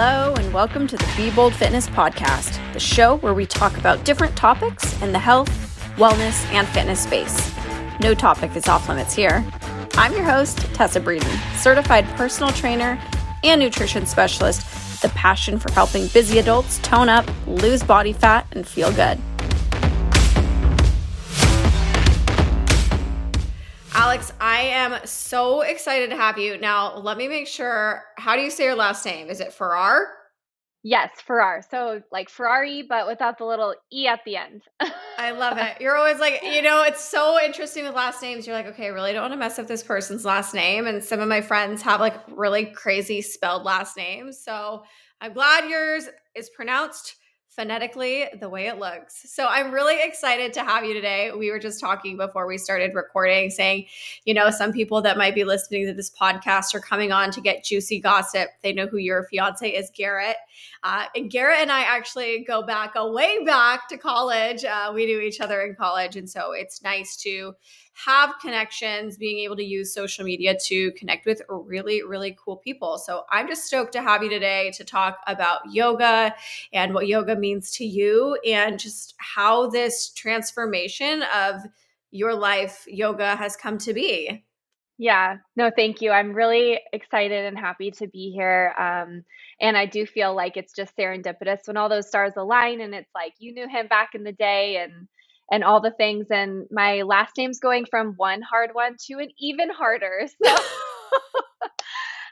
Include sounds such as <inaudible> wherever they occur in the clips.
Hello, and welcome to the Be Bold Fitness Podcast, the show where we talk about different topics in the health, wellness, and fitness space. No topic is off limits here. I'm your host, Tessa Breeden, certified personal trainer and nutrition specialist, with a passion for helping busy adults tone up, lose body fat, and feel good. Alex, I am so excited to have you. Now, let me make sure. How do you say your last name? Is it Farrar? Yes, Farrar. So like Ferrari, but without the little E at the end. I love <laughs> it. You're always like, you know, it's so interesting with last names. You're like, okay, I really don't want to mess up this person's last name. And some of my friends have like really crazy spelled last names. So I'm glad yours is pronounced phonetically the way it looks. So I'm really excited to have you today. We were just talking before we started recording, saying, you know, some people that might be listening to this podcast are coming on to get juicy gossip. They know who your fiance is, Garrett. Uh, and Garrett and I actually go back a way back to college. Uh, we knew each other in college. And so it's nice to have connections, being able to use social media to connect with really, really cool people. So I'm just stoked to have you today to talk about yoga and what yoga means to you and just how this transformation of your life, yoga, has come to be. Yeah, no, thank you. I'm really excited and happy to be here. Um, and I do feel like it's just serendipitous when all those stars align and it's like you knew him back in the day and and all the things. And my last name's going from one hard one to an even harder. <laughs>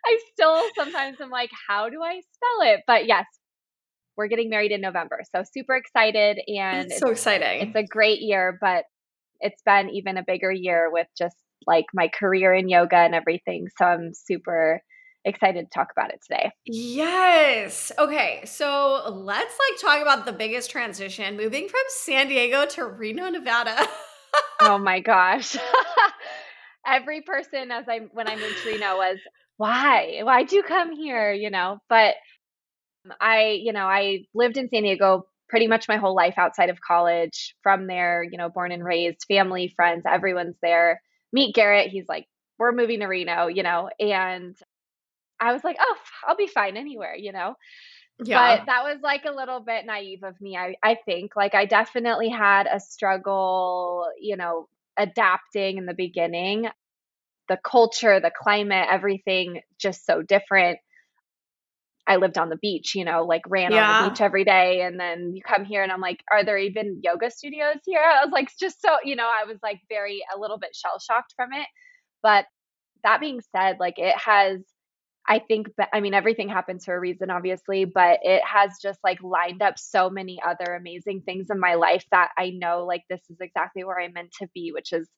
So I still sometimes I'm like, how do I spell it? But yes, we're getting married in November. So super excited and so exciting. It's a great year, but it's been even a bigger year with just like my career in yoga and everything. So I'm super excited to talk about it today. Yes. Okay. So let's like talk about the biggest transition moving from San Diego to Reno, Nevada. <laughs> oh my gosh. <laughs> Every person as I when I moved to Reno was why? Why'd you come here? You know, but um, I, you know, I lived in San Diego pretty much my whole life outside of college. From there, you know, born and raised, family, friends, everyone's there. Meet Garrett. He's like, we're moving to Reno, you know, and I was like, oh, I'll be fine anywhere, you know? Yeah. But that was like a little bit naive of me, I, I think. Like, I definitely had a struggle, you know, adapting in the beginning. The culture, the climate, everything just so different. I lived on the beach, you know, like ran yeah. on the beach every day. And then you come here and I'm like, are there even yoga studios here? I was like, just so, you know, I was like very, a little bit shell shocked from it. But that being said, like it has I think, I mean, everything happens for a reason, obviously, but it has just like lined up so many other amazing things in my life that I know like this is exactly where I'm meant to be, which is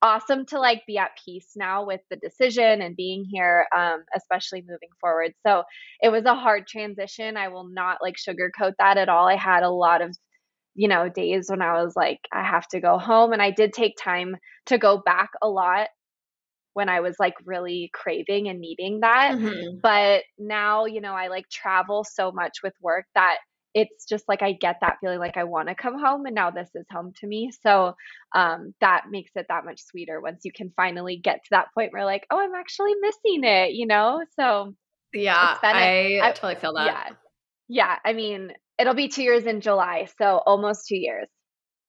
awesome to like be at peace now with the decision and being here, um, especially moving forward. So it was a hard transition. I will not like sugarcoat that at all. I had a lot of you know, days when I was like, I have to go home. And I did take time to go back a lot when I was like really craving and needing that. Mm-hmm. But now, you know, I like travel so much with work that it's just like I get that feeling like I want to come home and now this is home to me. So um, that makes it that much sweeter once you can finally get to that point where like, oh, I'm actually missing it, you know? So yeah, I, I totally feel that. Yeah. Yeah. I mean, it'll be two years in July. So almost two years.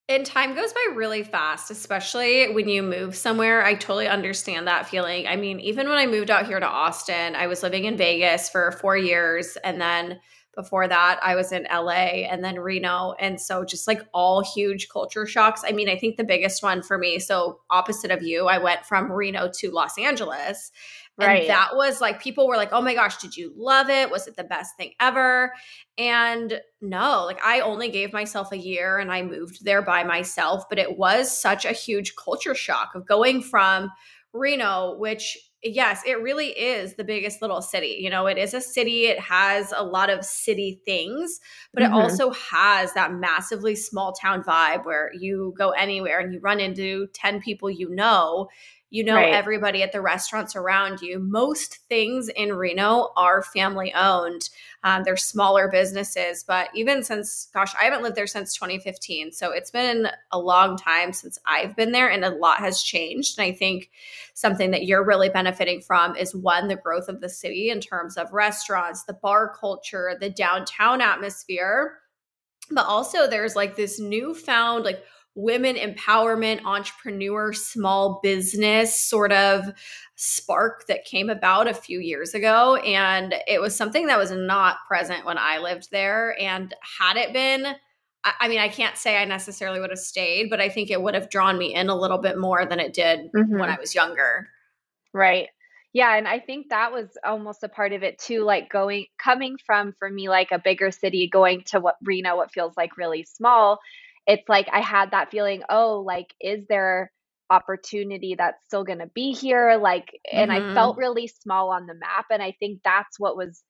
And time goes by really fast, especially when you move somewhere. I totally understand that feeling. I mean, even when I moved out here to Austin, I was living in Vegas for four years. And then before that, I was in LA and then Reno. And so just like all huge culture shocks. I mean, I think the biggest one for me, so opposite of you, I went from Reno to Los Angeles. And that was like, people were like, oh my gosh, did you love it? Was it the best thing ever? And no, like I only gave myself a year and I moved there by myself, but it was such a huge culture shock of going from Reno, which yes, it really is the biggest little city. You know, it is a city, it has a lot of city things, but mm-hmm. it also has that massively small town vibe where you go anywhere and you run into 10 people you know You know right. everybody at the restaurants around you. Most things in Reno are family owned. Um, they're smaller businesses, but even since, gosh, I haven't lived there since 2015. So it's been a long time since I've been there, and a lot has changed. And I think something that you're really benefiting from is one, the growth of the city in terms of restaurants, the bar culture, the downtown atmosphere. But also, there's like this newfound, like, women empowerment, entrepreneur, small business sort of spark that came about a few years ago. And it was something that was not present when I lived there. And had it been, I mean, I can't say I necessarily would have stayed, but I think it would have drawn me in a little bit more than it did mm-hmm. when I was younger. Right. Yeah, and I think that was almost a part of it too, like going coming from for me like a bigger city, going to what Reno, what feels like really small it's like I had that feeling, oh, like, is there opportunity that's still going to be here? Like, and mm-hmm. I felt really small on the map. And I think that's what was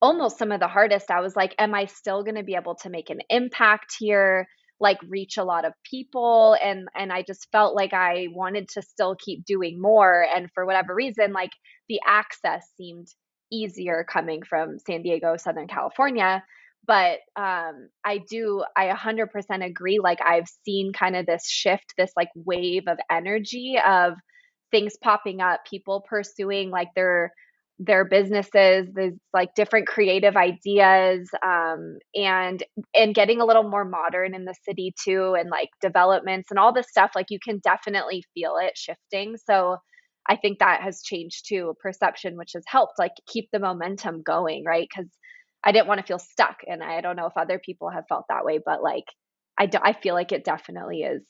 almost some of the hardest. I was like, am I still going to be able to make an impact here? like reach a lot of people and and I just felt like I wanted to still keep doing more and for whatever reason like the access seemed easier coming from San Diego Southern California but um, i do i 100% agree like i've seen kind of this shift this like wave of energy of things popping up people pursuing like their their businesses there's like different creative ideas um, and and getting a little more modern in the city too and like developments and all this stuff like you can definitely feel it shifting so i think that has changed too perception which has helped like keep the momentum going right? Because I didn't want to feel stuck. And I don't know if other people have felt that way, but like I, do, I feel like it definitely is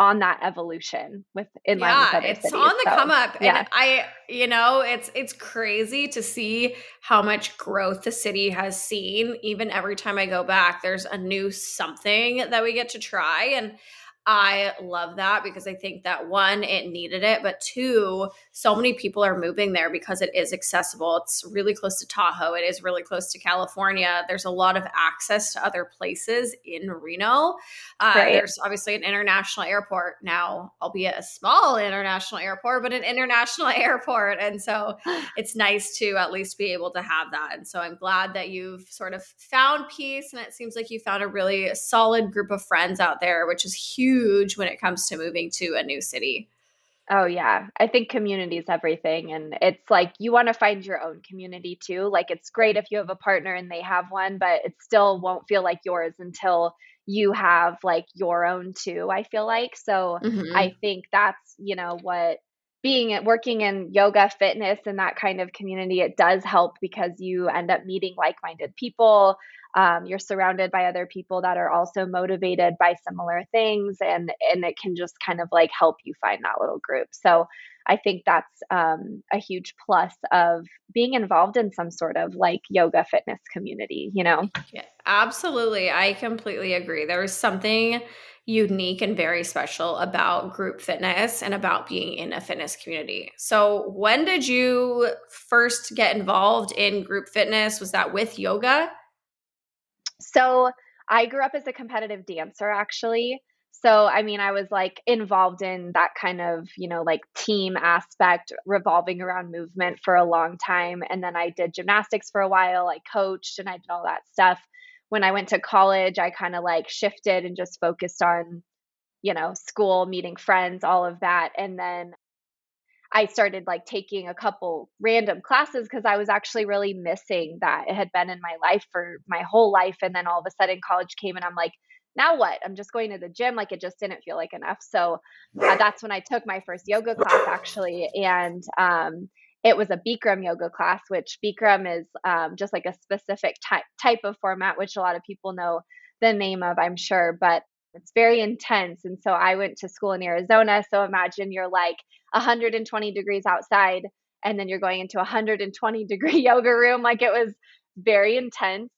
on that evolution with in yeah, line with other it's cities. on the so, come up. Yeah. And I, you know, it's it's crazy to see how much growth the city has seen. Even every time I go back, there's a new something that we get to try. And I love that because I think that one, it needed it, but two, so many people are moving there because it is accessible. It's really close to Tahoe, it is really close to California. There's a lot of access to other places in Reno. Uh, right. There's obviously an international airport now, albeit a small international airport, but an international <laughs> airport. And so <sighs> it's nice to at least be able to have that. And so I'm glad that you've sort of found peace and it seems like you found a really solid group of friends out there, which is huge huge when it comes to moving to a new city. Oh yeah. I think community is everything and it's like you want to find your own community too. Like it's great if you have a partner and they have one, but it still won't feel like yours until you have like your own too, I feel like. So mm-hmm. I think that's, you know, what being working in yoga fitness and that kind of community it does help because you end up meeting like-minded people um, you're surrounded by other people that are also motivated by similar things and and it can just kind of like help you find that little group so i think that's um, a huge plus of being involved in some sort of like yoga fitness community you know yeah, absolutely i completely agree there is something unique and very special about group fitness and about being in a fitness community. So, when did you first get involved in group fitness? Was that with yoga? So I grew up as a competitive dancer actually. So, I mean, I was like involved in that kind of, you know, like team aspect revolving around movement for a long time. And then I did gymnastics for a while. I coached and I did all that stuff. When I went to college, I kind of like shifted and just focused on, you know, school, meeting friends, all of that. And then I started like taking a couple random classes because I was actually really missing that. It had been in my life for my whole life. And then all of a sudden college came and I'm like, now what? I'm just going to the gym. Like it just didn't feel like enough. So uh, that's when I took my first yoga class actually. And um, it was a Bikram yoga class, which Bikram is um, just like a specific type type of format, which a lot of people know the name of, I'm sure. But it's very intense. And so I went to school in Arizona. So imagine you're like 120 degrees outside and then you're going into a 120 degree <laughs> yoga room. Like it was very intense.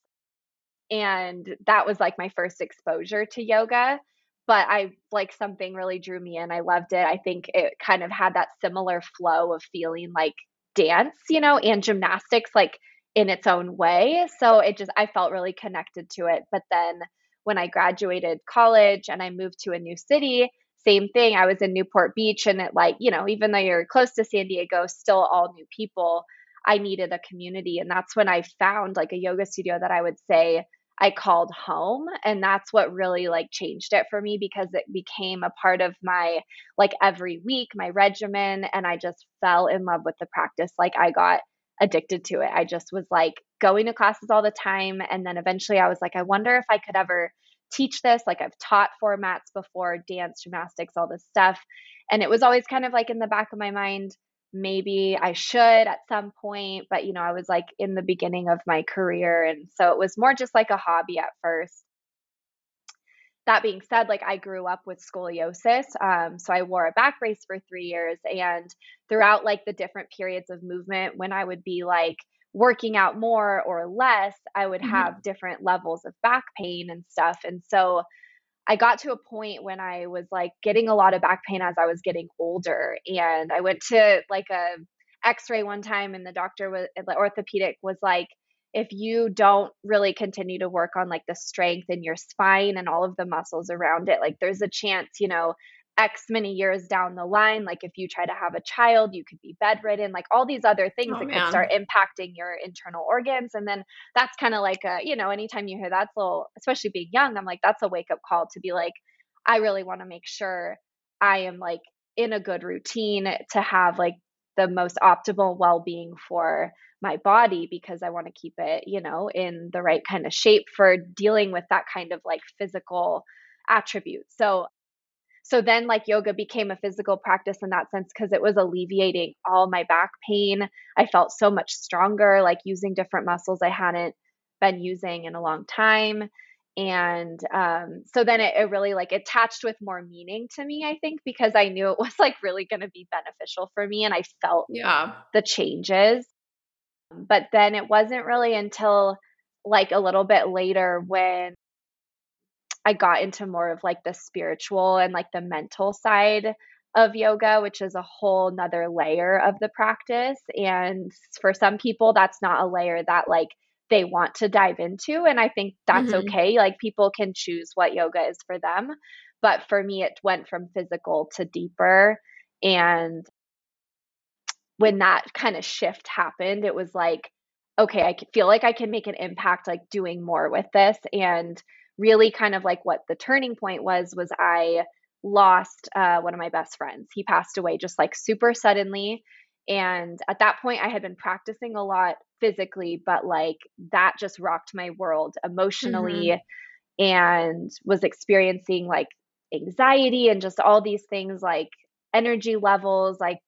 And that was like my first exposure to yoga. But I like something really drew me in. I loved it. I think it kind of had that similar flow of feeling like dance, you know, and gymnastics, like in its own way. So it just, I felt really connected to it. But then when I graduated college and I moved to a new city, same thing. I was in Newport Beach and it like, you know, even though you're close to San Diego, still all new people. I needed a community. And that's when I found like a yoga studio that I would say I called home. And that's what really like changed it for me because it became a part of my like every week, my regimen. And I just fell in love with the practice. Like I got addicted to it. I just was like going to classes all the time. And then eventually I was like, I wonder if I could ever teach this. Like I've taught formats before, dance, gymnastics, all this stuff. And it was always kind of like in the back of my mind, maybe I should at some point. But, you know, I was like in the beginning of my career. And so it was more just like a hobby at first. That being said, like I grew up with scoliosis. Um, so I wore a back brace for three years. And throughout like the different periods of movement, when I would be like, working out more or less, I would mm-hmm. have different levels of back pain and stuff. And so I got to a point when I was like getting a lot of back pain as I was getting older. And I went to like a x-ray one time and the doctor was the orthopedic was like, if you don't really continue to work on like the strength in your spine and all of the muscles around it, like there's a chance, you know, X many years down the line, like if you try to have a child, you could be bedridden, like all these other things oh, that man. could start impacting your internal organs. And then that's kind of like a, you know, anytime you hear that's a little, especially being young, I'm like, that's a wake up call to be like, I really want to make sure I am like in a good routine to have like the most optimal well being for my body because I want to keep it, you know, in the right kind of shape for dealing with that kind of like physical attribute. So so then like yoga became a physical practice in that sense because it was alleviating all my back pain. I felt so much stronger like using different muscles i hadn't been using in a long time. And um, so then it, it really like attached with more meaning to me i think because i knew it <laughs> was like really going to be beneficial for me and i felt yeah. the changes. But then it wasn't really until like a little bit later when I got into more of like the spiritual and like the mental side of yoga, which is a whole nother layer of the practice. And for some people, that's not a layer that like they want to dive into. And I think that's mm-hmm. okay. Like people can choose what yoga is for them. But for me, it went from physical to deeper. And when that kind of shift happened, it was like, okay, I feel like I can make an impact like doing more with this. And really kind of like what the turning point was was I lost uh, one of my best friends. He passed away just like super suddenly. And at that point, I had been practicing a lot physically, but like that just rocked my world emotionally mm-hmm. and was experiencing like anxiety and just all these things like energy levels, like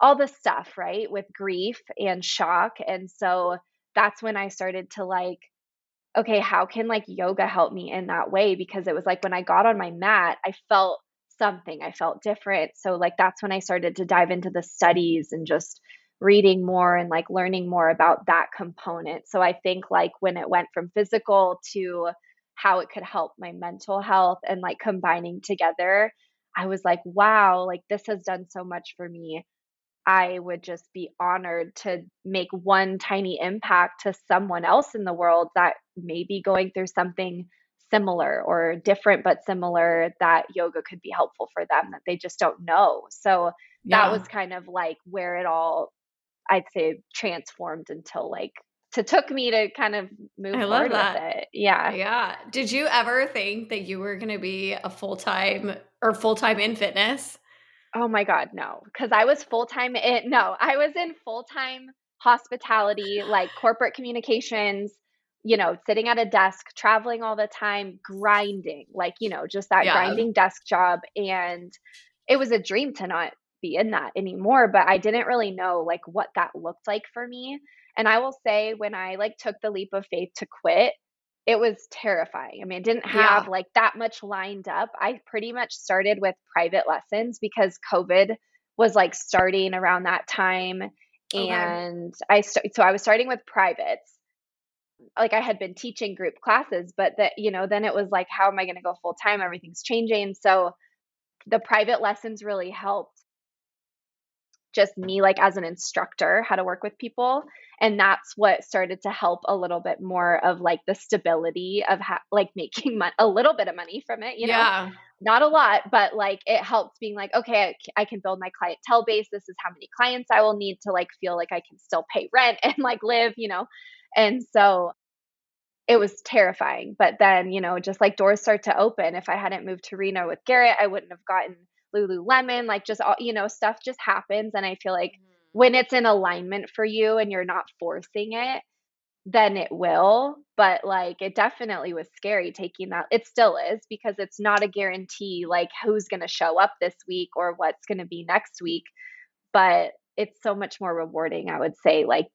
all the stuff, right? With grief and shock. And so that's when I started to like okay, how can like yoga help me in that way? Because it was like when I got on my mat, I felt something, I felt different. So, like, that's when I started to dive into the studies and just reading more and like learning more about that component. So, I think like when it went from physical to how it could help my mental health and like combining together, I was like, wow, like this has done so much for me. I would just be honored to make one tiny impact to someone else in the world that may be going through something similar or different but similar that yoga could be helpful for them that they just don't know. So yeah. that was kind of like where it all I'd say transformed until like to took me to kind of move I forward with it. Yeah. Yeah. Did you ever think that you were going to be a full-time or full-time in fitness? Oh my God, no. Because I was full time in, no, I was in full time hospitality, like corporate communications, you know, sitting at a desk, traveling all the time, grinding, like, you know, just that yeah. grinding desk job. And it was a dream to not be in that anymore, but I didn't really know like what that looked like for me. And I will say, when I like took the leap of faith to quit, it was terrifying. I mean, I didn't have yeah. like that much lined up. I pretty much started with private lessons because COVID was like starting around that time. Okay. And I st- so I was starting with privates. Like I had been teaching group classes, but that, you know, then it was like, how am I going to go full time? Everything's changing. So the private lessons really helped just me like as an instructor how to work with people and that's what started to help a little bit more of like the stability of ha- like <laughs> making mo- a little bit of money from it you know yeah. not a lot, but like it helped being like, okay, I, I can build my clientele base. This is how many clients I will need to like feel like I can still pay rent <laughs> and like live, you know? And so it was terrifying. But then, you know, just like doors start to open. If I hadn't moved to Reno with Garrett, I wouldn't have gotten Lululemon. Like just all, you know, stuff just happens. And I feel like mm-hmm. when it's in alignment for you and you're not forcing it, then it will. But like it definitely was scary taking that. It still is because it's not a guarantee like who's going to show up this week or what's going to be next week. But it's so much more rewarding, I would say, like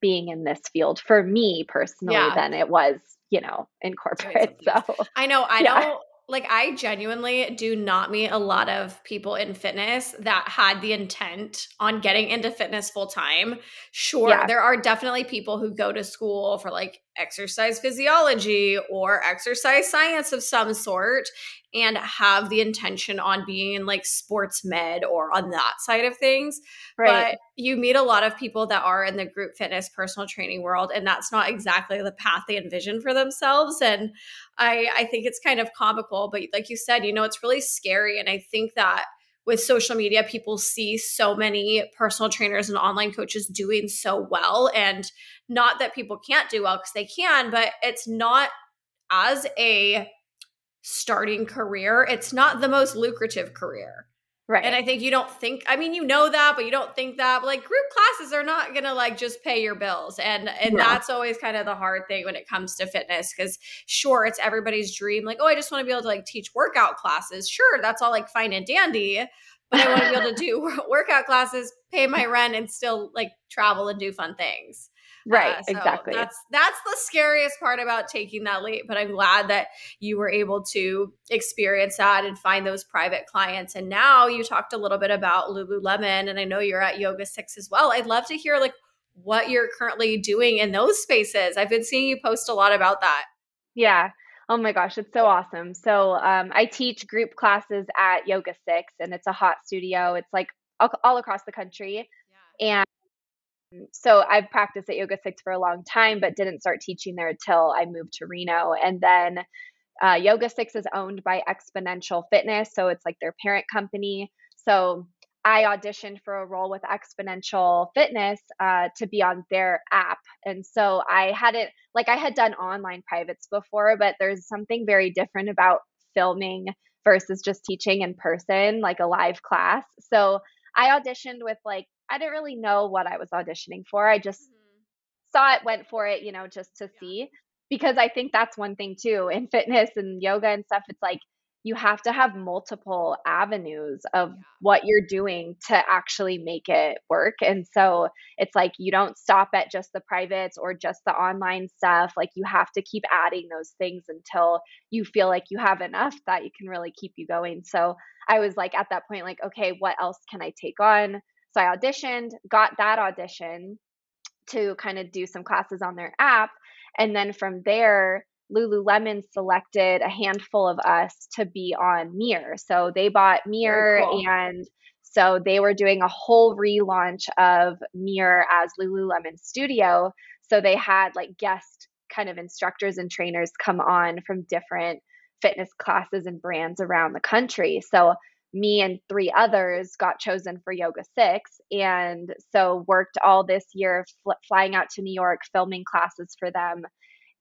being in this field for me personally yeah. than it was, you know, in corporate. <laughs> So I know I yeah. don't like I genuinely do not meet a lot of people in fitness that had the intent on getting into fitness full time. Sure, yeah. there are definitely people who go to school for like exercise physiology or exercise science of some sort and have the intention on being in like sports med or on that side of things. Right. But you meet a lot of people that are in the group fitness personal training world and that's not exactly the path they envision for themselves and I I think it's kind of comical but like you said, you know, it's really scary and I think that with social media, people see so many personal trainers and online coaches doing so well. And not that people can't do well because they can, but it's not as a starting career, it's not the most lucrative career. Right. And I think you don't think, I mean, you know that, but you don't think that. But like group classes are not going to like just pay your bills. And and yeah. that's always kind of the hard thing when it comes to fitness cuz sure, it's everybody's dream like, "Oh, I just want to be able to like teach workout classes." Sure, that's all like fine and dandy, but I want to be able to <laughs> do <laughs> workout classes, pay my rent and still like travel and do fun things. Right, uh, so exactly. That's that's the scariest part about taking that leap. But I'm glad that you were able to experience that and find those private clients. And now you talked a little bit about Lululemon, and I know you're at Yoga 6 as well. I'd love to hear like what you're currently doing in those spaces. I've been seeing you post a lot about that. Yeah. Oh my gosh, it's so awesome. So um, I teach group classes at Yoga Six, and it's a hot studio. It's like all, all across the country. Yeah. And so I've practiced at Yoga Six for a long time, but didn't start teaching there until I moved to Reno. And then uh, Six is owned by Xponential Fitness, so it's like their parent company. So I auditioned for a role with Xponential Fitness uh, to be on their app, and so I hadn't like I had done online privates before, but there's something very different about filming versus just teaching in person, like a live class. So I auditioned with like I didn't really know what I was auditioning for. I just mm-hmm. saw it, went for it, you know, just to yeah. see. Because I think that's one thing too in fitness and yoga and stuff. It's like you have to have multiple avenues of yeah. what you're doing to actually make it work. And so it's like you don't stop at just the privates or just the online stuff. Like you have to keep adding those things until you feel like you have enough that you can really keep you going. So I was like at that point, like, okay, what else can I take on? So I auditioned, got that audition to kind of do some classes on their app. And then from there, Lululemon selected a handful of us to be on Mirror. So they bought Mirror cool. and so they were doing a whole relaunch of Mirror as Lululemon Studio. So they had like guest kind of instructors and trainers come on from different fitness classes and brands around the country. So me and three others got chosen for Yoga Six, and so worked all this year fl- flying out to new york filming classes for them.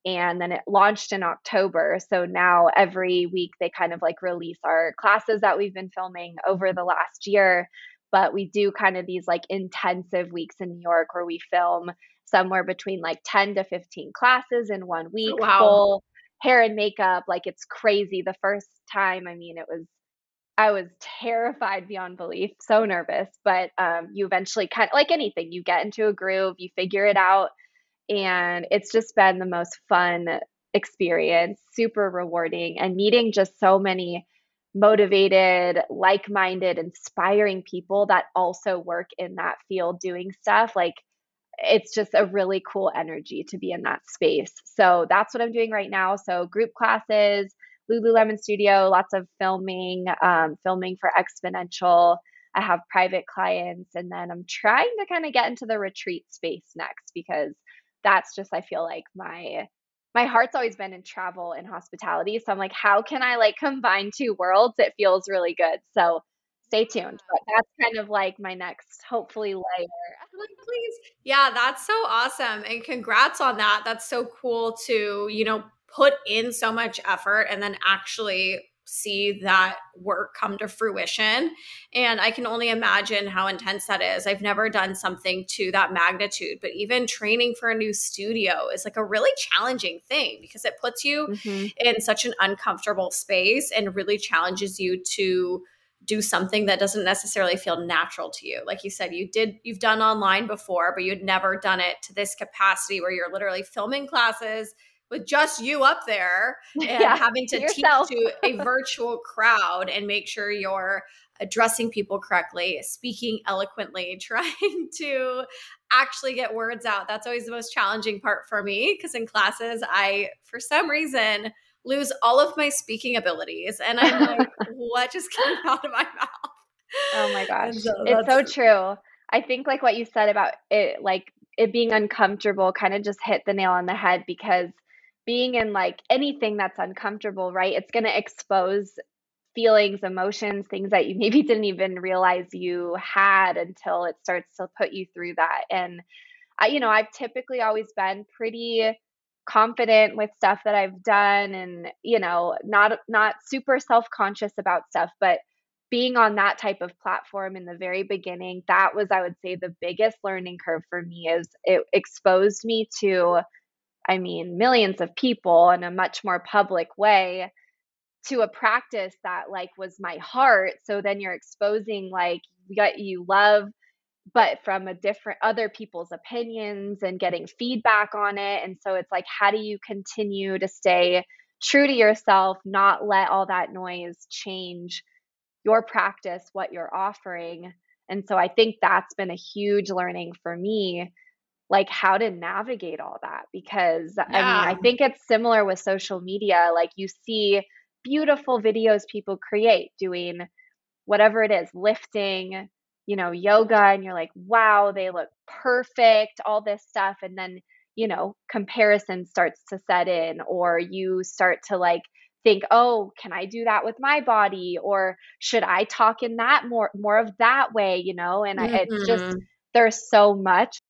And then it launched in october so now every week they kind of like release our classes that we've been filming over the last year. But we do kind of these like intensive weeks in new york where we film somewhere between like 10 to 15 classes in one oh, week wow. full hair and makeup like it's crazy. The first time i mean it was I was terrified beyond belief, so nervous. But um, you eventually kind of like anything, you get into a groove, you figure it out, and it's just been the most fun experience, super rewarding, and meeting just so many motivated, like minded, inspiring people that also work in that field doing stuff. Like, it's just a really cool energy to be in that space. So, that's what I'm doing right now. So, group classes Lululemon Studio, lots of filming, um, filming for Xponential. I have private clients, and then I'm trying to kind of get into the retreat space next because that's just I feel like my my heart's always been in travel and hospitality. So I'm like, how can I like combine two worlds? It feels really good. So stay tuned. But that's kind of like my next, hopefully, layer. <laughs> Please. Yeah, that's so awesome. And congrats on that. That's so cool to, you know, put in so much effort and then actually see that work come to fruition. And I can only imagine how intense that is. I've never done something to that magnitude, but even training for a new studio is like a really challenging thing because it puts you mm-hmm. in such an uncomfortable space and really challenges you to do something that doesn't necessarily feel natural to you. Like you said, you did you've done online before, but you'd never done it to this capacity where you're literally filming classes with just you up there <laughs> and yeah, having to yourself. teach to a virtual crowd and make sure you're addressing people correctly, speaking eloquently, <laughs> trying to actually get words out. That's always the most challenging part for me because in classes, I, for some reason, lose all of my speaking abilities. And I'm like, <laughs> what just came out of my mouth? Oh my gosh. So it's so true. I think like what you said about it, like it being uncomfortable kind of just hit the nail on the head because being in like anything that's uncomfortable, right? It's going to expose feelings, emotions, things that you maybe <laughs> didn't even realize you had until it starts to put you through that. And I, you know, I've typically always been pretty confident with stuff that I've done and, you know, not not super self-conscious about stuff, but being on that type of platform in the very beginning, that was I would say the biggest learning curve for me is it exposed me to I mean, millions of people in a much more public way to a practice that like was my heart. So then you're exposing like what you love, but from a different other people's opinions and getting feedback on it. And so it's like, how do you continue to stay true to yourself, not let all that noise change your practice, what you're offering? And so I think that's been a huge learning for me like how to navigate all that because yeah. I mean I think it's similar with social media like you see beautiful videos people create doing whatever it is lifting you know yoga and you're like wow they look perfect all this stuff and then you know comparison starts to set in or you start to like think oh can i do that with my body or should i talk in that more more of that way you know and mm-hmm. it's just mm-hmm. there's so much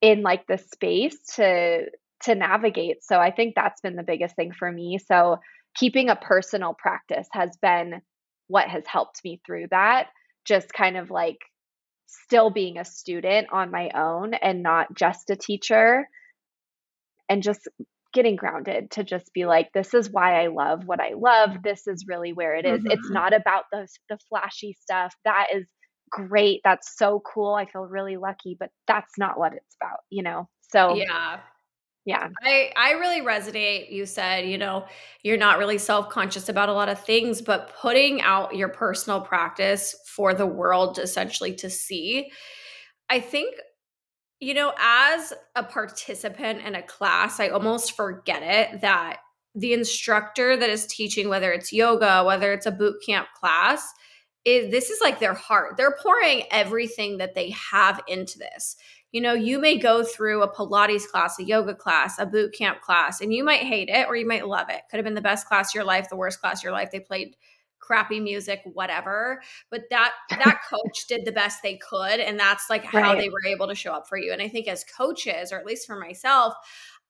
in like the space to to navigate. So I think that's been the biggest thing for me. So keeping a personal practice has been what has helped me through that. Just kind of like still being a student on my own and not just a teacher and just getting grounded to just be like this is why I love what I love. This is really where it is. Mm-hmm. It's not about the the flashy stuff. That is great. That's so cool. I feel really lucky, but that's not what it's about, you know? So, yeah. Yeah. I, I really resonate. You said, you know, you're not really self conscious about a lot of things, but putting out your personal practice for the world essentially to see. I think, you know, as a participant in a class, I almost forget it that the instructor that is teaching, whether it's yoga, whether it's a boot camp class, is this is like their heart. They're pouring everything that they have into this. You know, you may go through a Pilates class, a yoga class, a boot camp class, and you might hate it or you might love it. Could have been the best class of your life, the worst class of your life. They played crappy music, whatever. But that that <laughs> coach did the best they could, and that's like how they were able to show up for you. And I think as coaches, or at least for myself,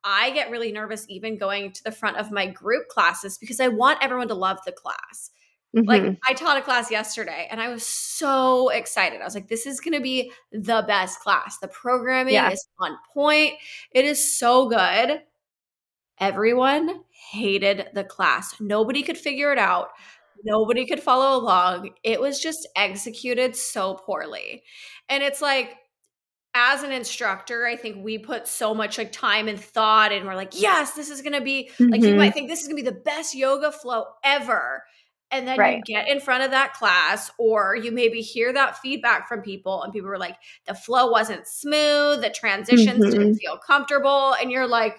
I get really nervous even going to the front of my group classes because I want everyone to love the class. Mm-hmm. Like I taught a class yesterday and I was so excited. I was like, this is going to be the best class. The programming yeah. is on point. It is so good. Everyone hated the class. Nobody could figure it out. Nobody could follow along. It was just executed so poorly. And it's like, as an instructor, I think we put so much like time and thought, and we're like, yes, this is gonna be mm-hmm. like you mm-hmm. might think this is gonna be the best yoga flow ever. And then right. you get in front of that class, or you maybe hear that feedback from people, and people were like, the flow wasn't smooth, the transitions mm-hmm. didn't feel comfortable. And you're like,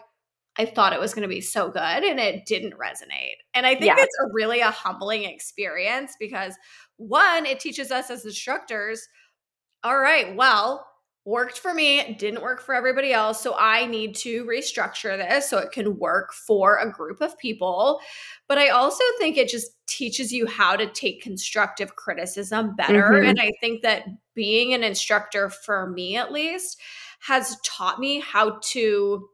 I thought it was going to be so good, and it didn't resonate. And I think yeah. it's a really a humbling experience because one, it teaches us as instructors, all right, well, worked for me, didn't work for everybody else. So I need to restructure this so it can work for a group of people. But I also think it just teaches you how to take constructive criticism better. Mm-hmm. And I think that being an instructor, for me at least, has taught me how to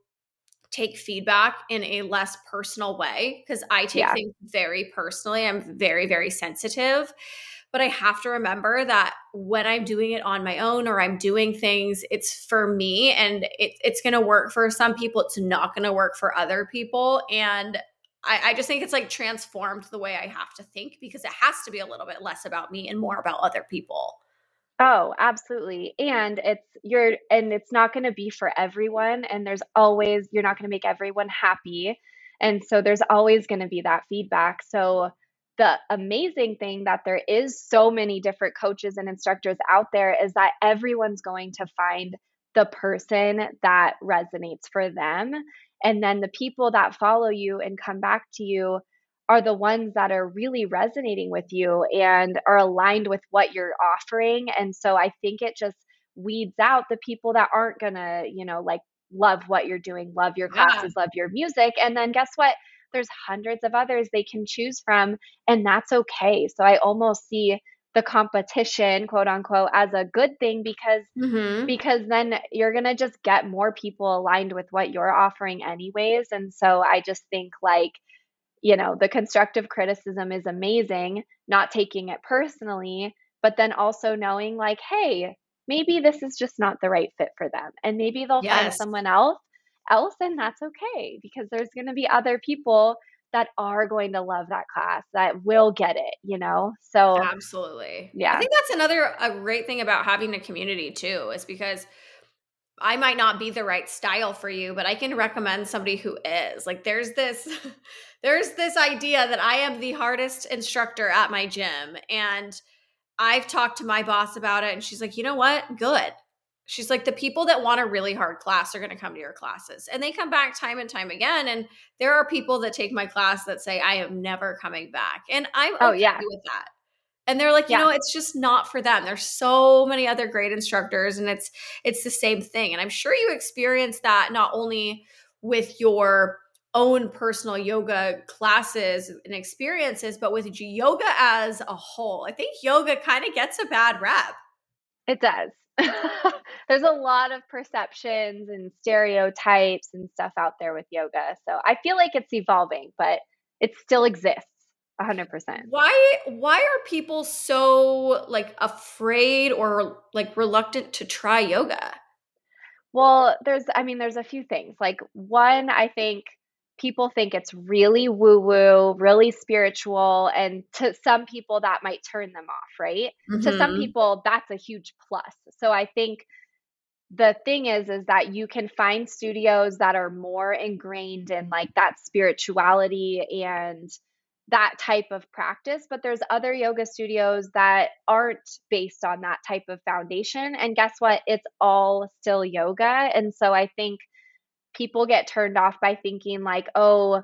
take feedback in a less personal way because I take yeah. things very personally. I'm very, very sensitive. But I have to remember that when I'm doing it on my own or I'm doing things, it's for me and it, it's going to work for some people. It's not going to work for other people. And I, I just think it's like transformed the way I have to think because it has to be a little bit less about me and more about other people. Oh, absolutely. And it's you're and it's not going to be for everyone and there's always you're not going to make everyone happy. And so there's always going to be that feedback. So the amazing thing that there is so many different coaches and instructors out there is that everyone's going to find the person that resonates for them. And then the people that follow you and come back to you are the ones that are really resonating with you and are aligned with what you're offering. And so i think it just weeds out the people that aren't going to you know like love what you're doing love your classes yeah. love your music. And then guess what there's hundreds of others they can choose from, and that's okay. So I almost see the competition quote unquote as a good thing because mm-hmm. because then you're going to just get more people aligned with what you're offering anyways and so i just think like you know the constructive criticism is amazing not taking it personally but then also knowing like hey maybe this is just not the right fit for them and maybe they'll yes. find someone else else, and that's okay because there's going to be other people that are going to love that class that will get it, you know? So, absolutely. Yeah. I think that's another a great thing about having a community too, is because I might not be the right style for you, but I can recommend somebody who is. Like there's this <laughs> there's this idea that I am the hardest instructor at my gym and I've talked to my boss about it and she's like, "You know what? Good. She's like, the people that want a really hard class are going to come to your classes. And they come back time and time again. And there are people that take my class that say, I am never coming back. And I'm oh, okay yeah. with that. And they're like, you yeah. know, it's just not for them. There's so many other great instructors and it's it's the same thing. And I'm sure you experience that not only with your own personal yoga classes and experiences, but with yoga as a whole. I think yoga kind of gets a bad rep. It does. <laughs> there's a lot of perceptions and stereotypes and stuff out there with yoga. So I feel like it's evolving, but it still exists. 100%. Why why are people so like afraid or like reluctant to try yoga? Well, there's I mean there's a few things. Like one, I think people think it's really woo woo, really spiritual. And to some people, that might turn them off, right? Mm-hmm. To some mm-hmm. people, that's a huge plus. So I think the thing is is that you can find studios that are more ingrained in like that spirituality and that type of practice but there's other yoga studios that aren't based on that type of foundation and guess what it's all still yoga and so i think people get turned off by thinking like, oh,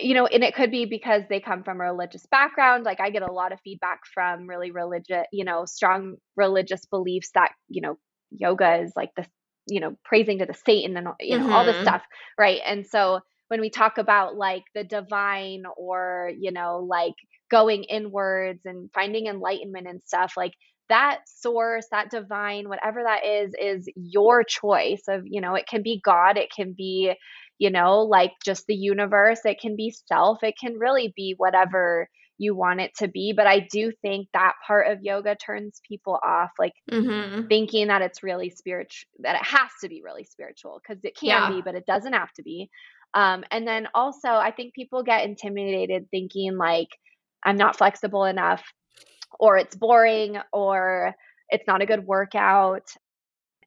you know, and it could be because they come from a religious background. Like I get a lot of feedback from really religious, you know, strong religious beliefs that, you know, yoga is like the, you know, praising to the Satan and, you know, mm-hmm. all this mm-hmm. stuff. Right. And so when we talk about like the divine or, you know, like going inwards and finding enlightenment and stuff, like that source, that divine, whatever that is, is your choice of, you know, it can be God, it can be, you know, like just the universe, it can be self, it can really be whatever you want it to be. But I do think that part of yoga turns people off, like mm-hmm. thinking that it's really spiritual, that it has to be really spiritual because it can yeah. be, but it doesn't have to be. Um, and then also, I think people get intimidated thinking like, I'm not flexible enough or it's boring or it's not a good workout.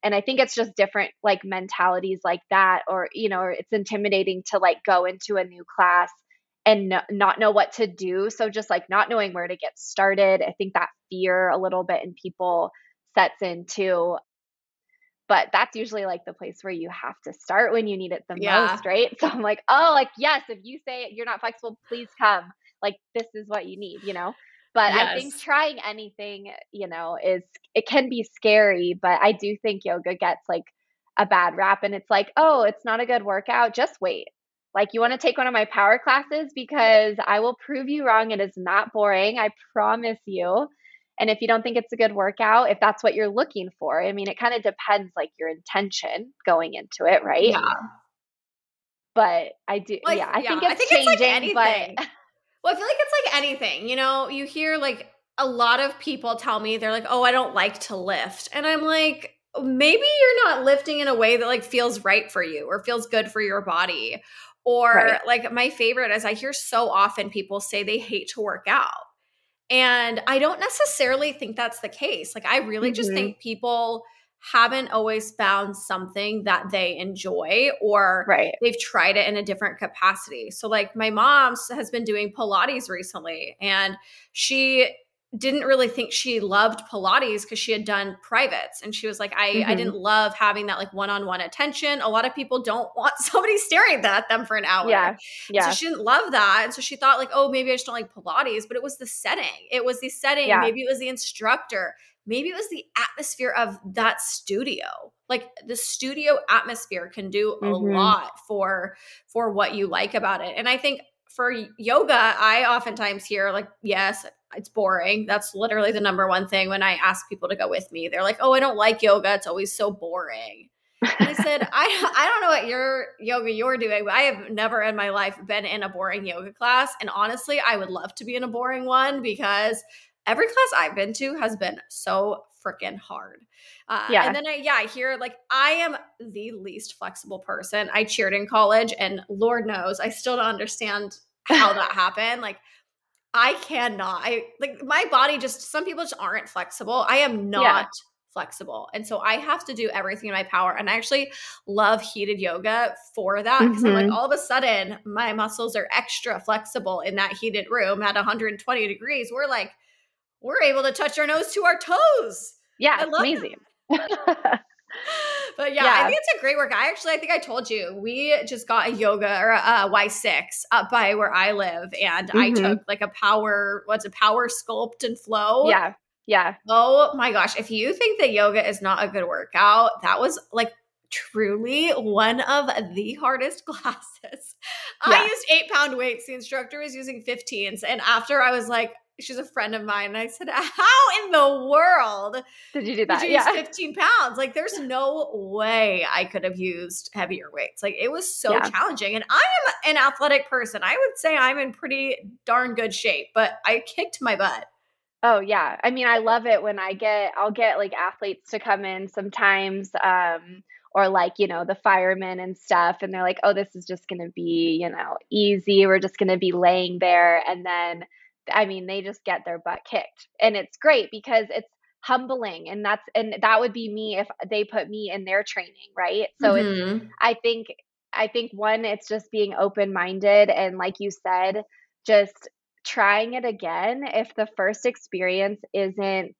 And i think it's just different like mentalities like that or you know it's intimidating to like go into a new class and no, not know what to do. So just like not knowing where to get started i think that fear a little bit in people sets in too. But that's usually like the place where you have to start when you need it the yeah. most right? <laughs> So i'm like oh like yes if you say you're not flexible please come. Like this is what you need you know But yes. I think trying anything, you know, is it can be scary, but I do think yoga gets like a bad rap and it's like, "Oh, it's not a good workout, just wait." Like you want to take one of my power classes because I will prove you wrong. It is not boring. I promise you. And if you don't think it's a good workout, if that's what you're looking for, I mean, it kind of depends like your intention going into it, right? Yeah. But I do, like, yeah, I yeah. think it's I think changing, it's like but well, I feel like it's like anything. You know, you hear like a lot of people tell me they're like, "Oh, I don't like to lift," and I'm like, maybe you're not lifting in a way that like feels right for you or feels good for your body. Or right. like my favorite is I hear so often people say they hate to work out. And I don't necessarily think that's the case. Like I really mm-hmm. just think people haven't always found something that they enjoy or right. they've tried it in a different capacity. So like my mom has been doing Pilates recently and she didn't really think she loved Pilates because she had done privates. And she was like, I, mm-hmm. I didn't love having that like one on one attention. A lot of people don't want <laughs> somebody staring at them for an hour. Yeah. Yeah. So she didn't love that. And so she thought, like, oh, maybe I just don't like Pilates. But it was the setting. It was the setting. Yeah. Maybe it was the instructor maybe it was the atmosphere of that studio. Like the studio atmosphere can do a mm-hmm. lot for for what you like about it. And i think for yoga i oftentimes hear like yes it's boring. That's literally the number one thing when i ask people to go with me. They're like oh i don't like yoga. It's always so boring. And I said, <laughs> I I don't know what your yoga you're doing, but I have never in my life been in a boring yoga class. And honestly, I would love to be in a boring one because every class I've been to has been so freaking hard. Uh, yeah. And then I, yeah, I hear like I am the least flexible person. I cheered in college, and Lord knows I still don't understand how that <laughs> happened. Like I cannot. I like my body just. Some people just aren't flexible. I am not. Yeah. Flexible. And so I have to do everything in my power. And I actually love heated yoga for that because mm-hmm. I'm like, mm-hmm. all of a sudden, my muscles are extra flexible in that heated room at 120 degrees. We're like, we're able to touch our nose to our toes. Yeah, it's amazing. <laughs> but yeah, yeah, I think it's a great work. I actually, I think I told you, we just got a yoga or a Y6 up by where I live, and mm-hmm. I took like a power, what's a power sculpt and flow. Yeah, yeah. Oh my gosh, if you think that yoga is not a good workout, that was like truly one of the hardest <laughs> classes. Yeah. I used eight pound weights. The instructor was using 15s. And after I was like, she's a friend of mine. And I said, How in the world did you do that? Did you yeah. 15 pounds? Like, there's no way I could have used heavier weights. Like, it was so yeah. challenging. And I am an athletic person. I would say I'm in pretty darn good shape, but I kicked my butt. Oh yeah. I mean, I love it when I get I'll get like athletes to come in sometimes um or like, you know, the firemen and stuff and they're like, "Oh, this is just going to be, you know, easy. We're just going to be laying there." And then I mean, they just get their butt kicked. And it's great because it's humbling and that's and that would be me if they put me in their training, right? So mm-hmm. it's I think I think one it's just being open-minded and like you said, just trying it again if the first experience isn't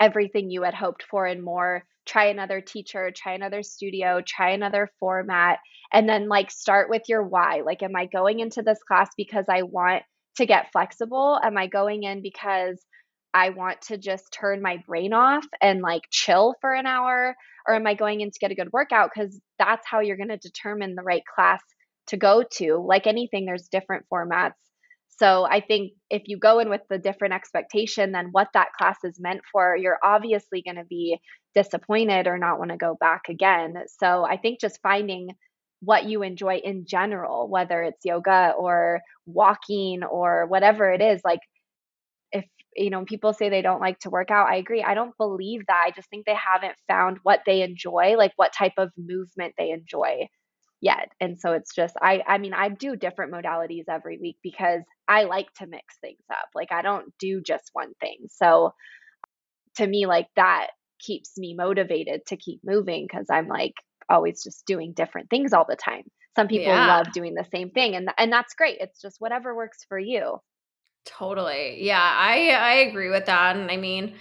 everything you had hoped for and more try another teacher try another studio try another format and then like start with your why like am i going into this class because i want to get flexible? Am I going in because I want to just turn my brain off and like chill for an hour? Or am I going in to get a good workout? Because that's how you're going to determine the right class to go to. Like anything, there's different formats. So I think if you go in with the different expectation than what that class is meant for, you're obviously going to be disappointed or not want to go back again. So I think just finding what you enjoy in general, whether it's yoga or walking or whatever it is. Like, if you know, people say they don't like to work out, I agree. I don't believe that. I just think they haven't found what they enjoy, like what type of movement they enjoy yet. And so it's just, I, I mean, I do different modalities every week because I like to mix things up. Like, I don't do just one thing. So to me, like that keeps me motivated to keep moving because I'm like, always just doing different things all the time. Some people yeah. love doing the same thing and and that's great. It's just whatever works for you. Totally. Yeah, I I agree with that and I mean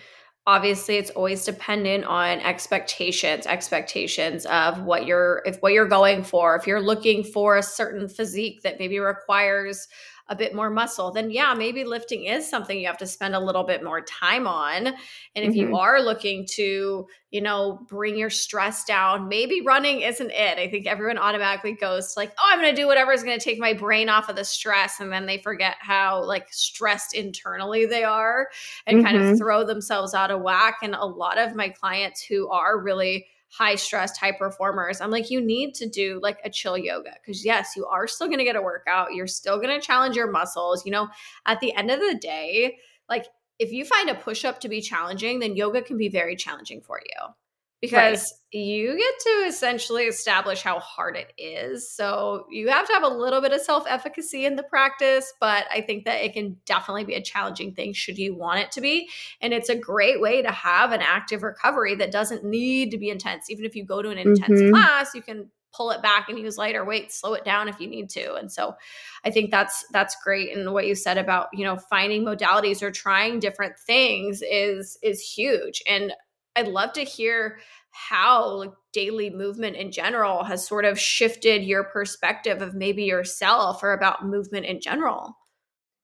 obviously it's always dependent on expectations expectations of what you're if what you're going for if you're looking for a certain physique that maybe requires a bit more muscle, then yeah, maybe lifting is something you have to spend a little bit more time on. And if mm-hmm. you are looking to, you know, bring your stress down, maybe running isn't it. I think everyone automatically goes to like, oh, I'm going to do whatever is going to take my brain off of the stress. And then they forget how like stressed internally they are and mm-hmm. kind of mm-hmm. throw themselves out of whack. And a lot of my clients who are really high stressed high performers. I'm like you need to do like a chill yoga because yes you are still going to get a workout. You're still going to challenge your muscles. You know at the end of the day like if you find a push up to be challenging then yoga can be very challenging for you because right. you get to essentially establish how hard it is. So you have to have a little bit of self efficacy in the practice, but I think that it can definitely be a challenging thing should you want it to be. And it's a great way to have an active recovery that doesn't need to be intense. Even if you go to an intense mm-hmm. class, you can pull it back and use lighter weights slow it down if you need to and so i think that's that's great and what you said about you know finding modalities or trying different things is is huge and I'd love to hear how like, daily movement in general has sort of shifted your perspective of maybe yourself or about movement in general.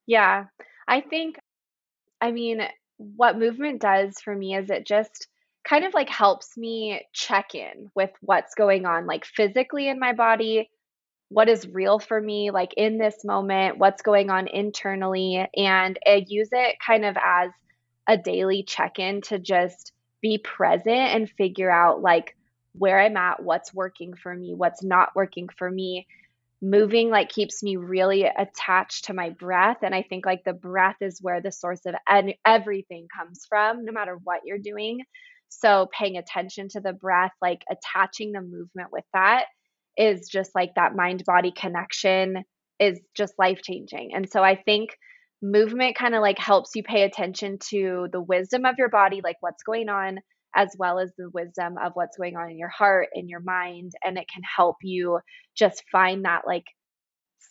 Yeah. I think I mean what movement does for me is it just kind of like helps me check in with what's going on like physically in my body, what is real for me like in this moment, what's going on internally and I use it kind of as a daily check-in to just be present and figure out like where I'm at, what's working for me, what's not working for me. Moving like keeps me really attached to my breath. And I think like the breath is where the source of everything comes from, no matter what you're doing. So paying attention to the breath, like attaching the movement with that is just like that mind body connection is just life changing. And so I think movement kind of like helps you pay attention to the wisdom of your body, like what's going on, as well as the wisdom of what's going on in your heart, in your mind. And it can help you just find that like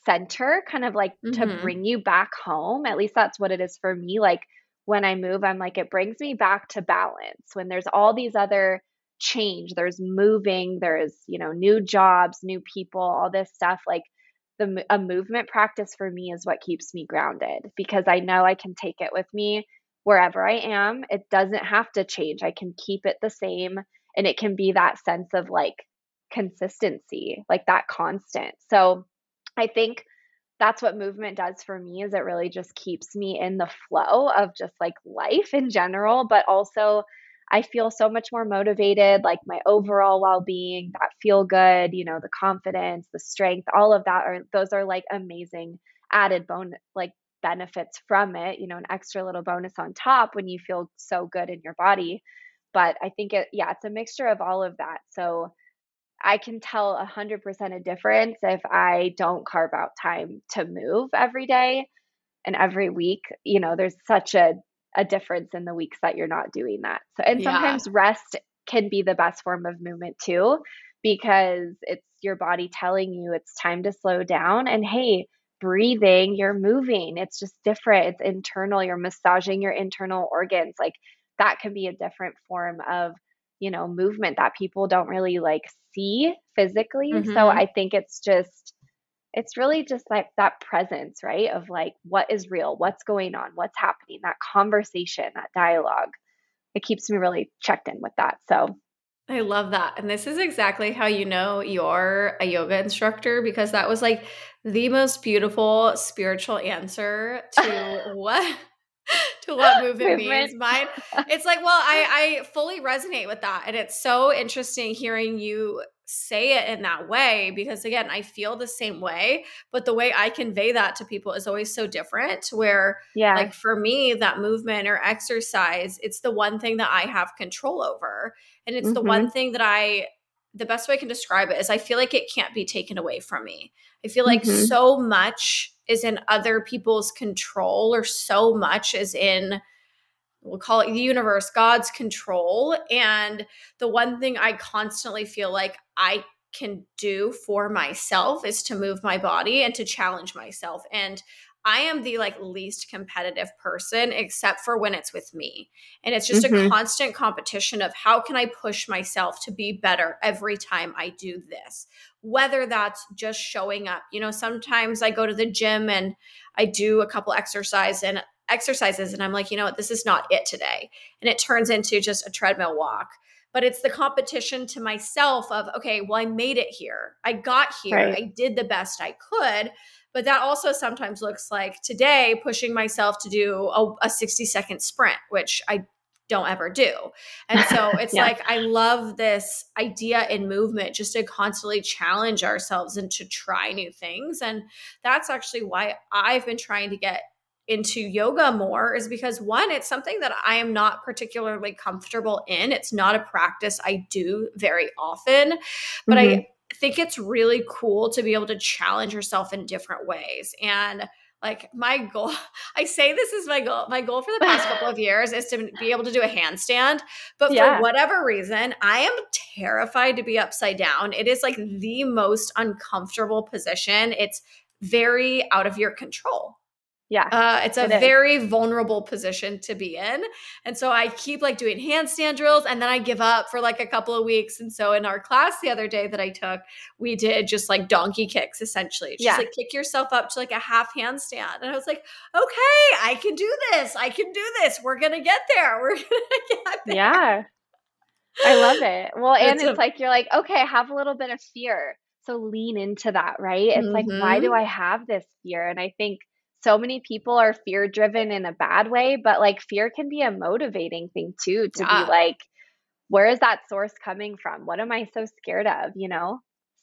center, kind of like mm-hmm. to bring you back home. At least that's what it is for me. Like when I move, I'm like, it brings me back to balance. When there's all these other change, there's moving, there's, you know, new jobs, new people, all this stuff. Like the a movement practice for me is what keeps me grounded because I know I can take it with me wherever I am. It doesn't have to change. I can keep it the same and it can be that sense of like consistency, like that constant. So I think that's what movement does for me is it really just keeps me in the flow of just like life in general, but also I feel so much more motivated, like my overall well being, that feel good, you know, the confidence, the strength, all of that are, those are like amazing added bone, like benefits from it, you know, an extra little bonus on top when you feel so good in your body. But I think it, yeah, it's a mixture of all of that. So I can tell a hundred percent a difference if I don't carve out time to move every day and every week. You know, there's such a a difference in the weeks that you're not doing that. So, and sometimes yeah. rest can be the best form of movement too, because it's your body telling you it's time to slow down. And hey, breathing, you're moving. It's just different. It's internal. You're massaging your internal organs. Like that can be a different form of, you know, movement that people don't really like see physically. Mm-hmm. So I think it's just, it's really just like that presence, right? Of like what is real, what's going on, what's happening, that conversation, that dialogue. It keeps me really checked in with that. So I love that. And this is exactly how you know you're a yoga instructor because that was like the most beautiful spiritual answer to <laughs> what to what <laughs> movement, movement, means. Mine, it's like, well, I I fully resonate with that, and it's so interesting hearing you say it in that way because again i feel the same way but the way i convey that to people is always so different where yeah like for me that movement or exercise it's the one thing that i have control over and it's mm-hmm. the one thing that i the best way i can describe it is i feel like it can't be taken away from me i feel like mm-hmm. so much is in other people's control or so much is in we'll call it the universe, God's control. And the one thing I constantly feel like I can do for myself is to move my body and to challenge myself. And I am the like least competitive person except for when it's with me. And it's just Mhm. a constant competition of how can I push myself to be better every time I do this. Whether that's just showing up. You know, sometimes I go to the gym and I do a couple exercise and exercises and I'm like, you know what, this is not it today. And it turns into just a treadmill walk. But it's the competition to myself of, okay, well, I made it here. I got here. Right. I did the best I could. But that also sometimes looks like today pushing myself to do a, a 60 second sprint, which I don't ever do. And so <laughs> it's Yeah. like I love this idea in movement just to constantly challenge ourselves and to try new things. And that's actually why I've been trying to get into yoga more is because one it's something that I am not particularly comfortable in. It's not a practice I do very often, but Mhm. I think it's really cool to be able to challenge yourself in different ways. And like my goal, <laughs> I say this is my goal. My goal for the past couple of years is to be able to do a handstand. But Yeah. for whatever reason, I am terrified to be upside down. It is like the most uncomfortable position. It's very out of your control. Yeah. Uh, it's a It very vulnerable position to be in. And so I keep like doing handstand drills and then I give up for like a couple of weeks. And so in our class the other day that I took, we did just like donkey kicks essentially. Just Yeah. like kick yourself up to like a half handstand. And I was like, okay, I can do this. I can do this. We're going to get there. <laughs> We're going to get there. Yeah. I love it. Well, <laughs> and It's it's, a- like you're like, okay, have a little bit of fear. So lean into that, right? It's like, why do Mhm. I have this fear? And I think so many people are fear driven in a bad way, but like fear can be a motivating thing too, to Yeah. be like, where is that source coming from? What am I so scared of? You know?